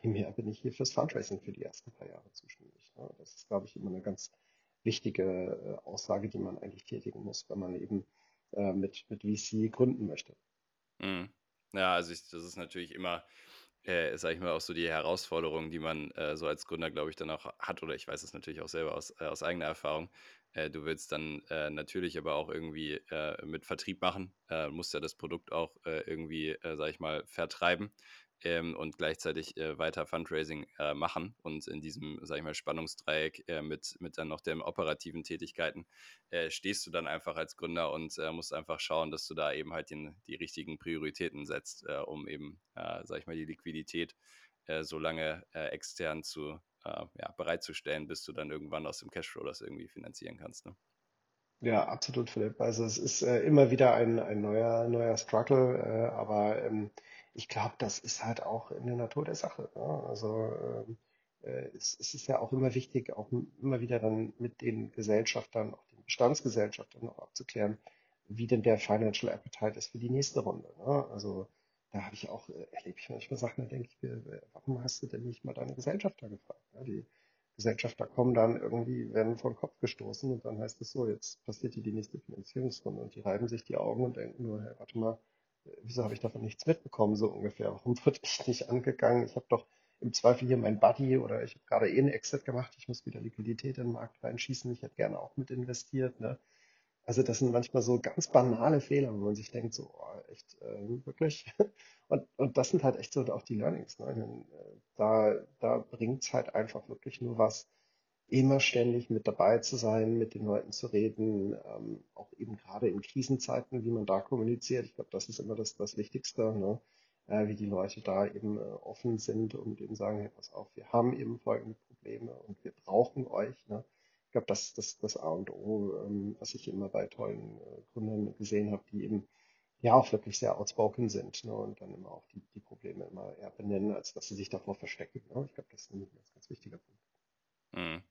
primär bin ich hier fürs Fundraising für die ersten paar Jahre zuständig. Das ist, glaube ich, immer eine ganz wichtige äh, Aussage, die man eigentlich tätigen muss, wenn man eben äh, mit, mit VC gründen möchte. Mhm. Ja, also ich, das ist natürlich immer, äh, sage ich mal, auch so die Herausforderung, die man äh, so als Gründer, glaube ich, dann auch hat, oder ich weiß es natürlich auch selber aus, äh, aus eigener Erfahrung, äh, du willst dann äh, natürlich aber auch irgendwie mit Vertrieb machen, musst ja das Produkt auch irgendwie, äh, sag ich mal, vertreiben. Ähm, und gleichzeitig äh, weiter Fundraising äh, machen und in diesem, sag ich mal, Spannungsdreieck äh, mit, mit dann noch den operativen Tätigkeiten äh, stehst du dann einfach als Gründer und äh, musst einfach schauen, dass du da eben halt den, die richtigen Prioritäten setzt, äh, um eben, sag ich mal, die Liquidität so lange extern zu, ja, bereitzustellen, bis du dann irgendwann aus dem Cashflow das irgendwie finanzieren kannst. Ne? Ja, absolut, Philipp. Also es ist äh, immer wieder ein, ein neuer, neuer Struggle, äh, aber ähm, ich glaube, das ist halt auch in der Natur der Sache. Ne? Also ähm, äh, es, es ist ja auch immer wichtig, auch immer wieder dann mit den Gesellschaftern, auch den Bestandsgesellschaftern noch abzuklären, wie denn der Financial Appetite ist für die nächste Runde. Ne? Also da habe ich auch, äh, erlebe ich manchmal Sachen, da denke ich mir, äh, warum hast du denn nicht mal deine Gesellschafter gefragt? Ja, die Gesellschafter kommen dann irgendwie, werden vor den Kopf gestoßen und dann heißt es so, jetzt passiert hier die nächste Finanzierungsrunde und die reiben sich die Augen und denken nur, hey, warte mal, wieso habe ich davon nichts mitbekommen, so ungefähr? Warum wird ich *laughs* nicht angegangen? Ich habe doch im Zweifel hier mein Buddy oder ich habe gerade eh einen Exit gemacht, ich muss wieder Liquidität in den Markt reinschießen, ich hätte gerne auch mit investiert. Ne? Also das sind manchmal so ganz banale Fehler, wo man sich denkt, so oh, echt, äh, wirklich? *laughs* Und, und das sind halt echt so auch die Learnings. Ne? Meine, äh, da da bringt es halt einfach wirklich nur was, immer ständig mit dabei zu sein, mit den Leuten zu reden, ähm, auch eben gerade in Krisenzeiten, wie man da kommuniziert. Ich glaube, das ist immer das, das Wichtigste, ne? äh, wie die Leute da eben äh, offen sind und eben sagen, hey, pass auf, wir haben eben folgende Probleme und wir brauchen euch. Ne? Ich glaube, das ist das, das A und O, ähm, was ich immer bei tollen äh, Gründern gesehen habe, die eben ja auch wirklich sehr outspoken sind ne? und dann immer auch die, die Probleme immer eher benennen, als dass sie sich davor verstecken. Ne? Ich glaube, das ist ein ganz, ganz wichtiger Punkt. Mhm.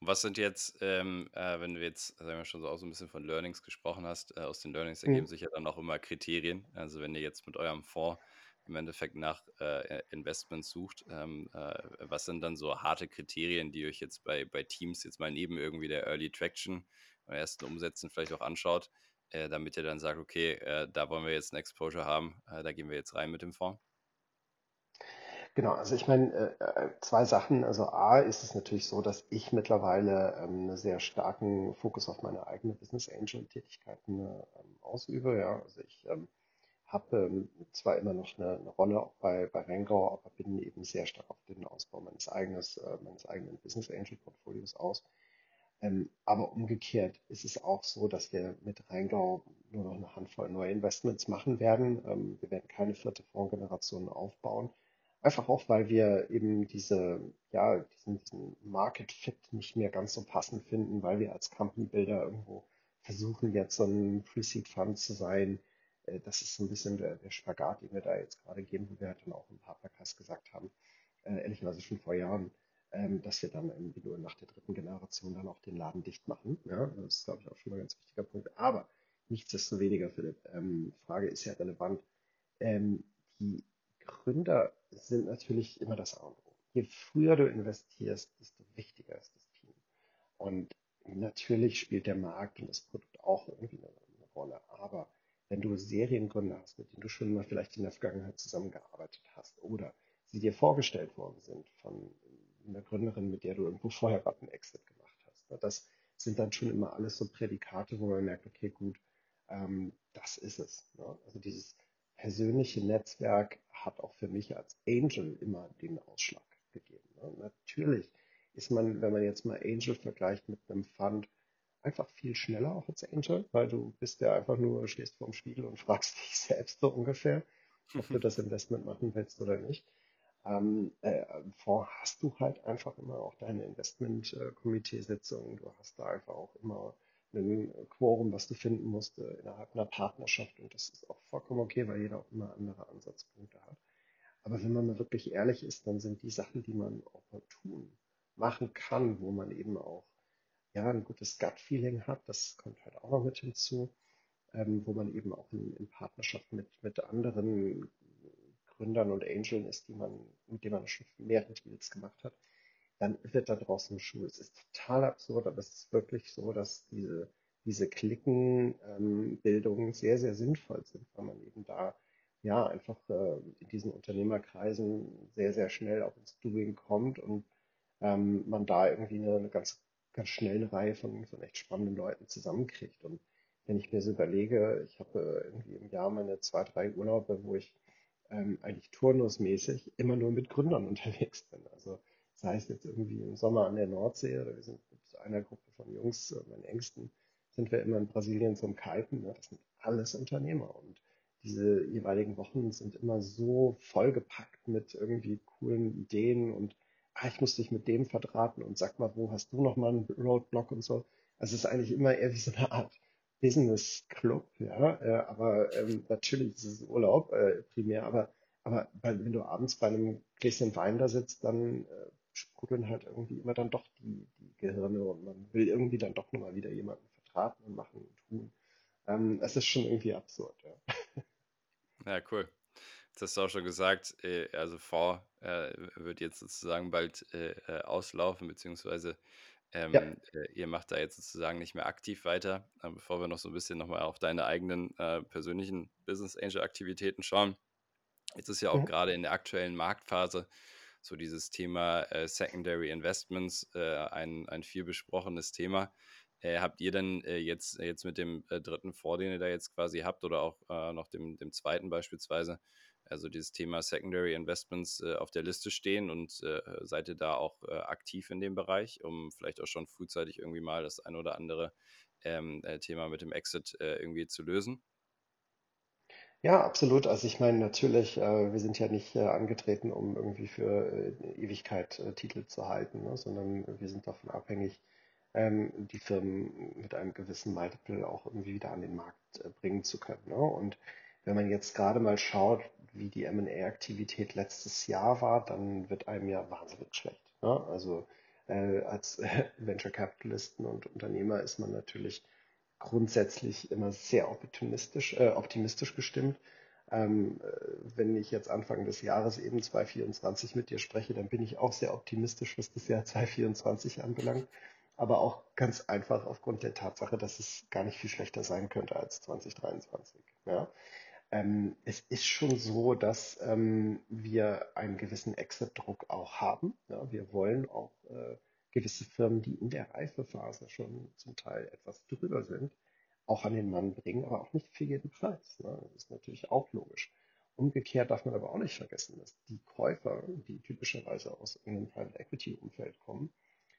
Und was sind jetzt, ähm, äh, wenn du jetzt, sagen wir schon so auch so ein bisschen von Learnings gesprochen hast, äh, aus den Learnings ergeben Mhm. sich ja dann auch immer Kriterien. Also wenn ihr jetzt mit eurem Fonds im Endeffekt nach äh, Investments sucht, ähm, äh, was sind dann so harte Kriterien, die euch jetzt bei, bei Teams jetzt mal neben irgendwie der Early Traction oder ersten Umsätzen vielleicht auch anschaut, äh, damit ihr dann sagt, okay, äh, da wollen wir jetzt ein Exposure haben, äh, da gehen wir jetzt rein mit dem Fonds? Genau, also ich meine, äh, äh, zwei Sachen. Also A ist es natürlich so, dass ich mittlerweile ähm, einen sehr starken Fokus auf meine eigene Business Angel Tätigkeiten ähm, ausübe. Ja, also ich ähm, habe ähm, zwar immer noch eine, eine Rolle auch bei, bei Rengau, aber bin eben sehr stark auf den Ausbau meines eigenes, äh, meines eigenen Business Angel Portfolios aus. Ähm, aber umgekehrt ist es auch so, dass wir mit Rheingau nur noch eine Handvoll neue Investments machen werden. Ähm, wir werden keine vierte Fondsgeneration aufbauen. Einfach auch, weil wir eben diese, ja, diesen, diesen Market Fit nicht mehr ganz so passend finden, weil wir als Company Builder irgendwo versuchen, jetzt so ein Pre-Seed Fund zu sein. Äh, Das ist so ein bisschen der, der Spagat, den wir da jetzt gerade gehen, wo wir halt dann auch im Partnercast gesagt haben, äh, ehrlicherweise schon vor Jahren, ähm, dass wir dann irgendwie nur nach der dritten Generation dann auch den Laden dicht machen. Ja, das ist, glaube ich, auch schon mal ein ganz wichtiger Punkt. Aber nichtsdestoweniger, Philipp, ähm, Frage ist ja relevant. Ähm, die Gründer sind natürlich immer das A und O. Je früher du investierst, desto wichtiger ist das Team. Und natürlich spielt der Markt und das Produkt auch irgendwie eine, eine Rolle. Aber wenn du Seriengründer hast, mit denen du schon mal vielleicht in der Vergangenheit zusammengearbeitet hast oder sie dir vorgestellt worden sind von einer Gründerin, mit der du irgendwo vorher gerade einen Exit gemacht hast. Ne, das sind dann schon immer alles so Prädikate, wo man merkt, okay, gut, ähm, das ist es. Ne? Also dieses persönliche Netzwerk für mich als Angel immer den Ausschlag gegeben. Ne? Natürlich ist man, wenn man jetzt mal Angel vergleicht mit einem Fund, einfach viel schneller auch als Angel, weil du bist ja einfach nur, stehst vorm Spiegel und *laughs* fragst dich selbst so ungefähr, ob du *laughs* das Investment machen willst oder nicht. Ähm, äh, Fonds hast du halt einfach immer auch deine Investment-Komitee-Sitzungen, du hast da einfach auch immer ein Quorum, was du finden musst äh, innerhalb einer Partnerschaft und das ist auch vollkommen okay, weil jeder auch immer andere Ansatzpunkte hat. Aber wenn man mal wirklich ehrlich ist, dann sind die Sachen, die man opportun machen kann, wo man eben auch ja, ein gutes Gut-Feeling hat, das kommt halt auch noch mit hinzu, ähm, wo man eben auch in, in Partnerschaft mit, mit anderen Gründern und Angeln ist, die man, mit denen man schon mehrere Deals gemacht hat, dann wird da draußen Schuh. Es ist total absurd, aber es ist wirklich so, dass diese, diese Klickenbildungen ähm, sehr, sehr sinnvoll sind, weil man eben da ja einfach äh, in diesen Unternehmerkreisen sehr, sehr schnell auch ins Doing kommt und ähm, man da irgendwie eine, eine ganz, ganz schnell eine Reihe von, von echt spannenden Leuten zusammenkriegt. Und wenn ich mir so überlege, ich habe irgendwie im Jahr meine zwei, drei Urlaube, wo ich ähm, eigentlich turnusmäßig immer nur mit Gründern *laughs* unterwegs bin. Also sei es jetzt irgendwie im Sommer an der Nordsee oder wir sind mit einer Gruppe von Jungs, äh, meinen Ängsten, sind wir immer in Brasilien zum Kiten. Ne? Das sind alles Unternehmer und diese jeweiligen Wochen sind immer so vollgepackt mit irgendwie coolen Ideen und ah, ich muss dich mit dem verdrahten und sag mal, wo hast du noch mal einen Roadblock und so. Also es ist eigentlich immer eher wie so eine Art Business Club, ja, äh, aber ähm, natürlich ist es Urlaub äh, primär, aber aber wenn du abends bei einem Gläschen Wein da sitzt, dann äh, sprudeln halt irgendwie immer dann doch die, die Gehirne und man will irgendwie dann doch nochmal wieder jemanden vertraten und machen und tun. Ähm, es ist schon irgendwie absurd, ja. Ja, cool. Das hast du auch schon gesagt, äh, also V äh, wird jetzt sozusagen bald äh, äh auslaufen, beziehungsweise ähm, äh, ihr macht da jetzt sozusagen nicht mehr aktiv weiter. Äh, bevor wir noch so ein bisschen nochmal auf deine eigenen äh, persönlichen Business Angel Aktivitäten schauen. Jetzt ist ja auch Mhm. gerade in der aktuellen Marktphase so dieses Thema äh, Secondary Investments äh, ein, ein viel besprochenes Thema. Äh, habt ihr denn äh, jetzt, jetzt mit dem äh, dritten Fonds, den ihr da jetzt quasi habt, oder auch äh, noch dem, dem zweiten beispielsweise, also dieses Thema Secondary Investments äh, auf der Liste stehen und äh, seid ihr da auch äh, aktiv in dem Bereich, um vielleicht auch schon frühzeitig irgendwie mal das ein oder andere ähm, äh, Thema mit dem Exit äh, irgendwie zu lösen? Ja, absolut. Also ich meine, natürlich, äh, wir sind ja nicht äh, angetreten, um irgendwie für äh, Ewigkeit äh, Titel zu halten, ne, sondern wir sind davon abhängig, ähm, die Firmen mit einem gewissen Multiple auch irgendwie wieder an den Markt äh, bringen zu können. Ne? Und wenn man jetzt gerade mal schaut, wie die M&A-Aktivität letztes Jahr war, dann wird einem ja wahnsinnig schlecht. Ne? Also äh, als äh, Venture Capitalisten und Unternehmer ist man natürlich grundsätzlich immer sehr optimistisch, äh, optimistisch gestimmt. Ähm, äh, wenn ich jetzt Anfang des Jahres eben 2024 mit dir spreche, dann bin ich auch sehr optimistisch, was das Jahr 2024 anbelangt. Aber auch ganz einfach aufgrund der Tatsache, dass es gar nicht viel schlechter sein könnte als 2023. Ja? Ähm, es ist schon so, dass ähm, wir einen gewissen Exit-Druck auch haben. Ja? Wir wollen auch äh, gewisse Firmen, die in der Reifephase schon zum Teil etwas drüber sind, auch an den Mann bringen, aber auch nicht für jeden Preis. Ne? Das ist natürlich auch logisch. Umgekehrt darf man aber auch nicht vergessen, dass die Käufer, die typischerweise aus irgendeinem Private Equity Umfeld kommen,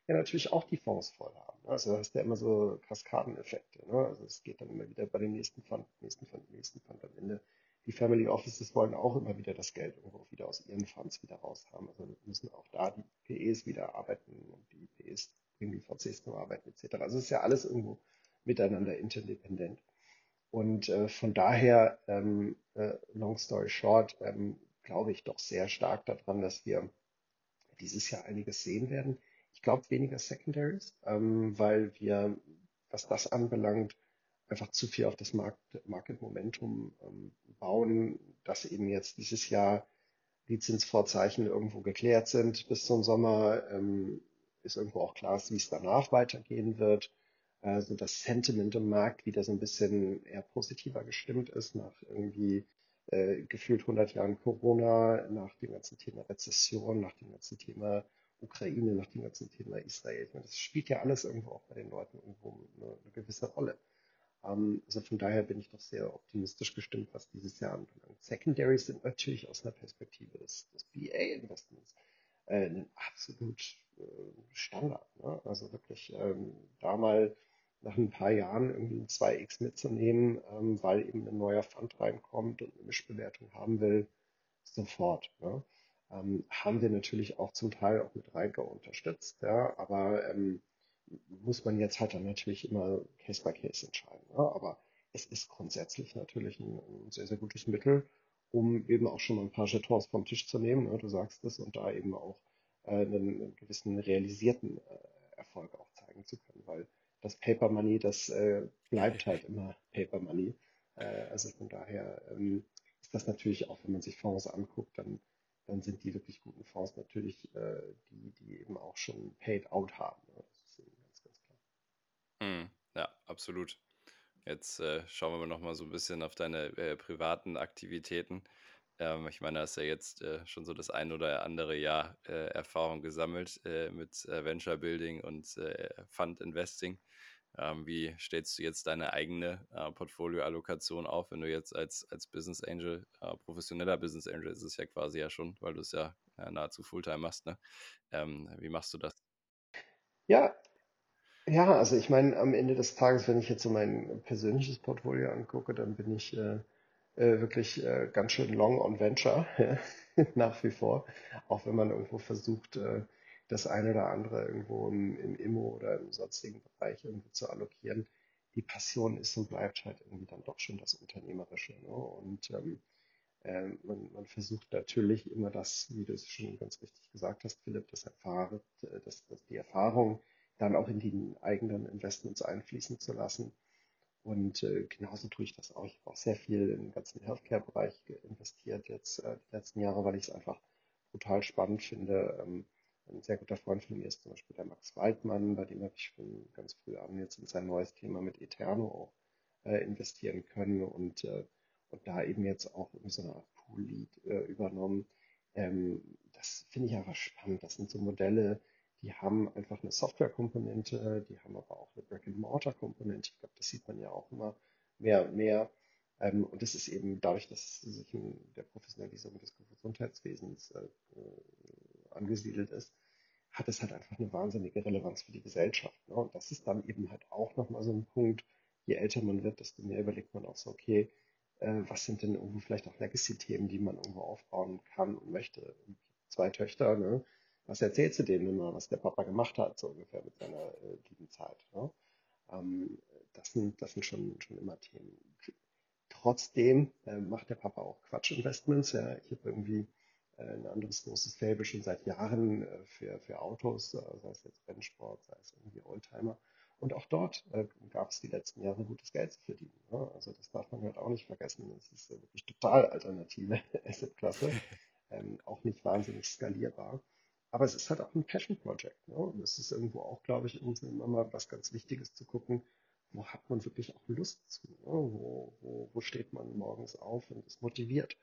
ja natürlich auch die Fonds voll haben. ne? Also hast du ja immer so Kaskadeneffekte. Ne? Also es geht dann immer wieder bei dem nächsten Fund, nächsten Fund, nächsten Fund am Ende. Die Family Offices wollen auch immer wieder das Geld irgendwo wieder aus ihren Funds wieder raus haben. Also müssen auch da die PEs wieder arbeiten und die PEs bringen die VCs zum Arbeiten etc. Also es ist ja alles irgendwo miteinander interdependent. Und äh, von daher, ähm, äh, long story short, ähm, glaube ich doch sehr stark daran, dass wir dieses Jahr einiges sehen werden. Ich glaube weniger Secondaries, ähm, weil wir, was das anbelangt, einfach zu viel auf das Markt, Market Momentum ähm, bauen, dass eben jetzt dieses Jahr die Zinsvorzeichen irgendwo geklärt sind bis zum Sommer, ähm, ist irgendwo auch klar, wie es danach weitergehen wird, äh, so das Sentiment im Markt wieder so ein bisschen eher positiver gestimmt ist nach irgendwie äh, gefühlt 100 Jahren Corona, nach dem ganzen Thema Rezession, nach dem ganzen Thema Ukraine, nach dem ganzen Thema Israel. Meine, das spielt ja alles irgendwo auch bei den Leuten irgendwo eine, eine gewisse Rolle. Ähm, also von daher bin ich doch sehr optimistisch gestimmt, was dieses Jahr anbelangt. Secondaries sind natürlich aus einer Perspektive des, des BA-Investments äh, absolut äh, Standard. Ne? Also wirklich ähm, da mal nach ein paar Jahren irgendwie ein 2x mitzunehmen, ähm, weil eben ein neuer Fund reinkommt und eine Mischbewertung haben will, sofort. Ne? Ähm, haben wir natürlich auch zum Teil auch mit Reike unterstützt, ja, aber ähm, muss man jetzt halt dann natürlich immer Case by Case entscheiden. Ne? Aber es ist grundsätzlich natürlich ein, ein sehr, sehr gutes Mittel, um eben auch schon mal ein paar Jetons vom Tisch zu nehmen. Ne? Du sagst es und da eben auch äh, einen, einen gewissen realisierten äh, Erfolg auch zeigen zu können, weil das Paper Money, das äh, bleibt *laughs* halt immer Paper Money. Äh, also von daher ähm, ist das natürlich auch, wenn man sich Fonds anguckt, dann, dann sind die wirklich guten Fonds natürlich äh, die, die eben auch schon paid out haben. Ne? Das ist eben ganz, ganz klar. Hm, ja, absolut. Jetzt äh, schauen wir noch mal so ein bisschen auf deine äh, privaten Aktivitäten. Ähm, ich meine, du hast ja jetzt äh, schon so das ein oder andere Jahr äh, Erfahrung gesammelt äh, mit Venture Building und Fund Investing. Ähm, wie stellst du jetzt deine eigene äh, Portfolioallokation auf, wenn du jetzt als, als Business Angel, äh, professioneller Business Angel ist es ja quasi ja schon, weil du es ja äh, nahezu Fulltime machst, ne? Ähm, wie machst du das? Ja, ja, also ich meine, am Ende des Tages, wenn ich jetzt so mein persönliches Portfolio angucke, dann bin ich äh, äh, wirklich äh, ganz schön long on Venture, *laughs* nach wie vor. Auch wenn man irgendwo versucht, äh, das eine oder andere irgendwo im, im Immo oder im sonstigen Bereich irgendwie zu allokieren. Die Passion ist und bleibt halt irgendwie dann doch schon das Unternehmerische. Ne? Und ähm, äh, man, man versucht natürlich immer das, wie du es schon ganz richtig gesagt hast, Philipp, das Erfahren, äh, das, das die Erfahrung dann auch in die eigenen Investments einfließen zu lassen. Und äh, genauso tue ich das auch. Ich habe auch sehr viel im ganzen Healthcare-Bereich investiert jetzt äh, die letzten Jahre, weil ich es einfach brutal spannend finde. Ähm, ein sehr guter Freund von mir ist zum Beispiel der Max Waldmann, bei dem habe ich von ganz früh an jetzt in sein neues Thema mit Eterno auch äh, investieren können und, äh, und da eben jetzt auch in so eine Art Pool-Lead äh, übernommen. Ähm, das finde ich einfach spannend. Das sind so Modelle, die haben einfach eine Software-Komponente, die haben aber auch eine Brick-and-Mortar-Komponente. Ich glaube, das sieht man ja auch immer mehr und mehr. Ähm, und es ist eben dadurch, dass es sich in der Professionalisierung des Gesundheitswesens äh, angesiedelt ist, hat es halt einfach eine wahnsinnige Relevanz für die Gesellschaft. Ne? Und das ist dann eben halt auch nochmal so ein Punkt, je älter man wird, desto mehr überlegt man auch so, okay, äh, was sind denn irgendwo vielleicht auch Legacy-Themen, die man irgendwo aufbauen kann und möchte. Zwei Töchter, ne? was erzählst du denen immer, was der Papa gemacht hat, so ungefähr mit seiner äh, lieben Zeit. Ne? Ähm, das sind, das sind schon, schon immer Themen. Trotzdem äh, macht der Papa auch Quatsch-Investments. Ja. Ich habe irgendwie ein anderes großes Faible schon seit Jahren äh, für, für Autos, äh, sei es jetzt Rennsport, sei es irgendwie Oldtimer. Und auch dort äh, gab es die letzten Jahre gutes Geld zu verdienen. Ne? Also das darf man halt auch nicht vergessen. Das ist äh, wirklich total alternative *laughs* Assetklasse, ähm, auch nicht wahnsinnig skalierbar. Aber es ist halt auch ein Passion Project. Ne? Und es ist irgendwo auch, glaube ich, immer mal was ganz Wichtiges zu gucken, wo hat man wirklich auch Lust zu? Ne? Wo, wo, wo steht man morgens auf und ist motiviert?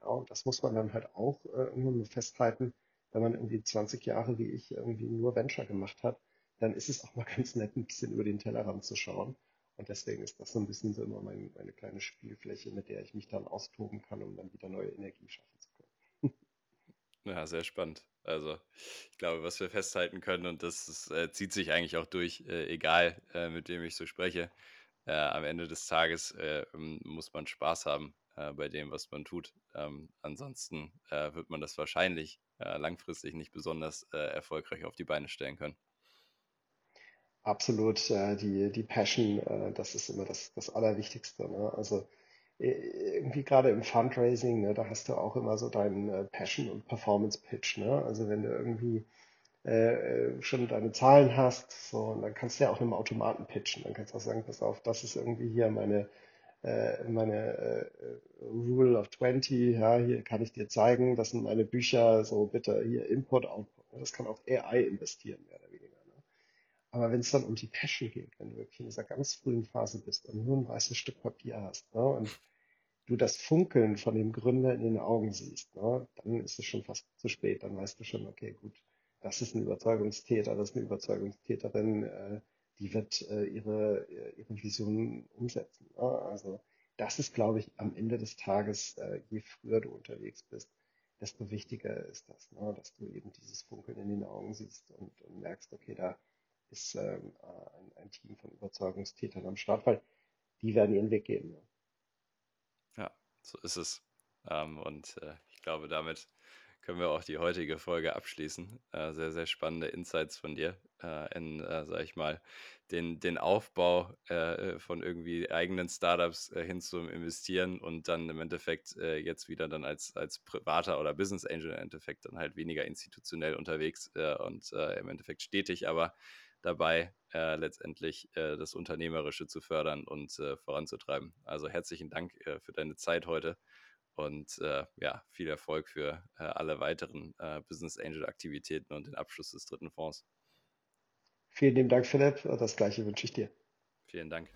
Ja, und das muss man dann halt auch äh, irgendwann festhalten, wenn man irgendwie 20 Jahre wie ich irgendwie nur Venture gemacht hat, dann ist es auch mal *laughs* ganz nett, ein bisschen über den Tellerrand zu schauen. Und deswegen ist das so ein bisschen so immer mein, meine kleine Spielfläche, mit der ich mich dann austoben kann, um dann wieder neue Energie schaffen zu können. *laughs* Ja, sehr spannend. Also ich glaube, was wir festhalten können, und das ist, äh, zieht sich eigentlich auch durch, äh, egal äh, mit wem ich so spreche, äh, am Ende des Tages äh, muss man Spaß haben äh, bei dem, was man tut. Ähm, ansonsten wird man das wahrscheinlich langfristig nicht besonders erfolgreich auf die Beine stellen können. Absolut, die, die Passion, das ist immer das, das Allerwichtigste. Ne? Also irgendwie gerade im Fundraising, ne, da hast du auch immer so deinen äh, Passion- und Performance-Pitch. Ne? Also wenn du irgendwie äh, äh, schon deine Zahlen hast, so, und dann kannst du ja auch einem Automaten pitchen. Dann kannst du auch sagen, pass auf, das ist irgendwie hier meine, äh, meine äh, Rule of 20, ja, hier kann ich dir zeigen, das sind meine Bücher, so bitte hier Import, Output. Das kann auch AI investieren, mehr oder weniger. Ne? Aber wenn es dann um die Passion geht, wenn du wirklich in dieser ganz frühen Phase bist und nur ein weißes Stück Papier hast, ne, und du das Funkeln von dem Gründer in den Augen siehst, ne, dann ist es schon fast zu spät. Dann weißt du schon, okay, gut, das ist ein Überzeugungstäter, das ist eine Überzeugungstäterin, äh, die wird äh, ihre, äh, ihre Vision umsetzen. Ne? Also das ist, glaube ich, am Ende des Tages, äh, je früher du unterwegs bist, desto wichtiger ist das, ne? dass du eben dieses Funkeln in den Augen siehst und, und merkst, okay, da ist ähm, ein, ein Team von Überzeugungstätern am Start, weil die werden ihren Weg gehen. Ne? So ist es. Ähm, und äh, ich glaube, damit können wir auch die heutige Folge abschließen. Äh, sehr, sehr spannende Insights von dir äh, in, äh, sag ich mal, den, den Aufbau äh, von irgendwie eigenen Startups äh, hin zum Investieren und dann im Endeffekt äh, jetzt wieder dann als, als privater oder Business Angel im Endeffekt dann halt weniger institutionell unterwegs äh, und äh, im Endeffekt stetig, aber dabei äh, letztendlich äh, das Unternehmerische zu fördern und äh, voranzutreiben. Also herzlichen Dank äh, für deine Zeit heute und äh, ja, viel Erfolg für äh, alle weiteren Business Angel Aktivitäten und den Abschluss des dritten Fonds. Vielen lieben Dank, Philipp. Das gleiche wünsche ich dir. Vielen Dank.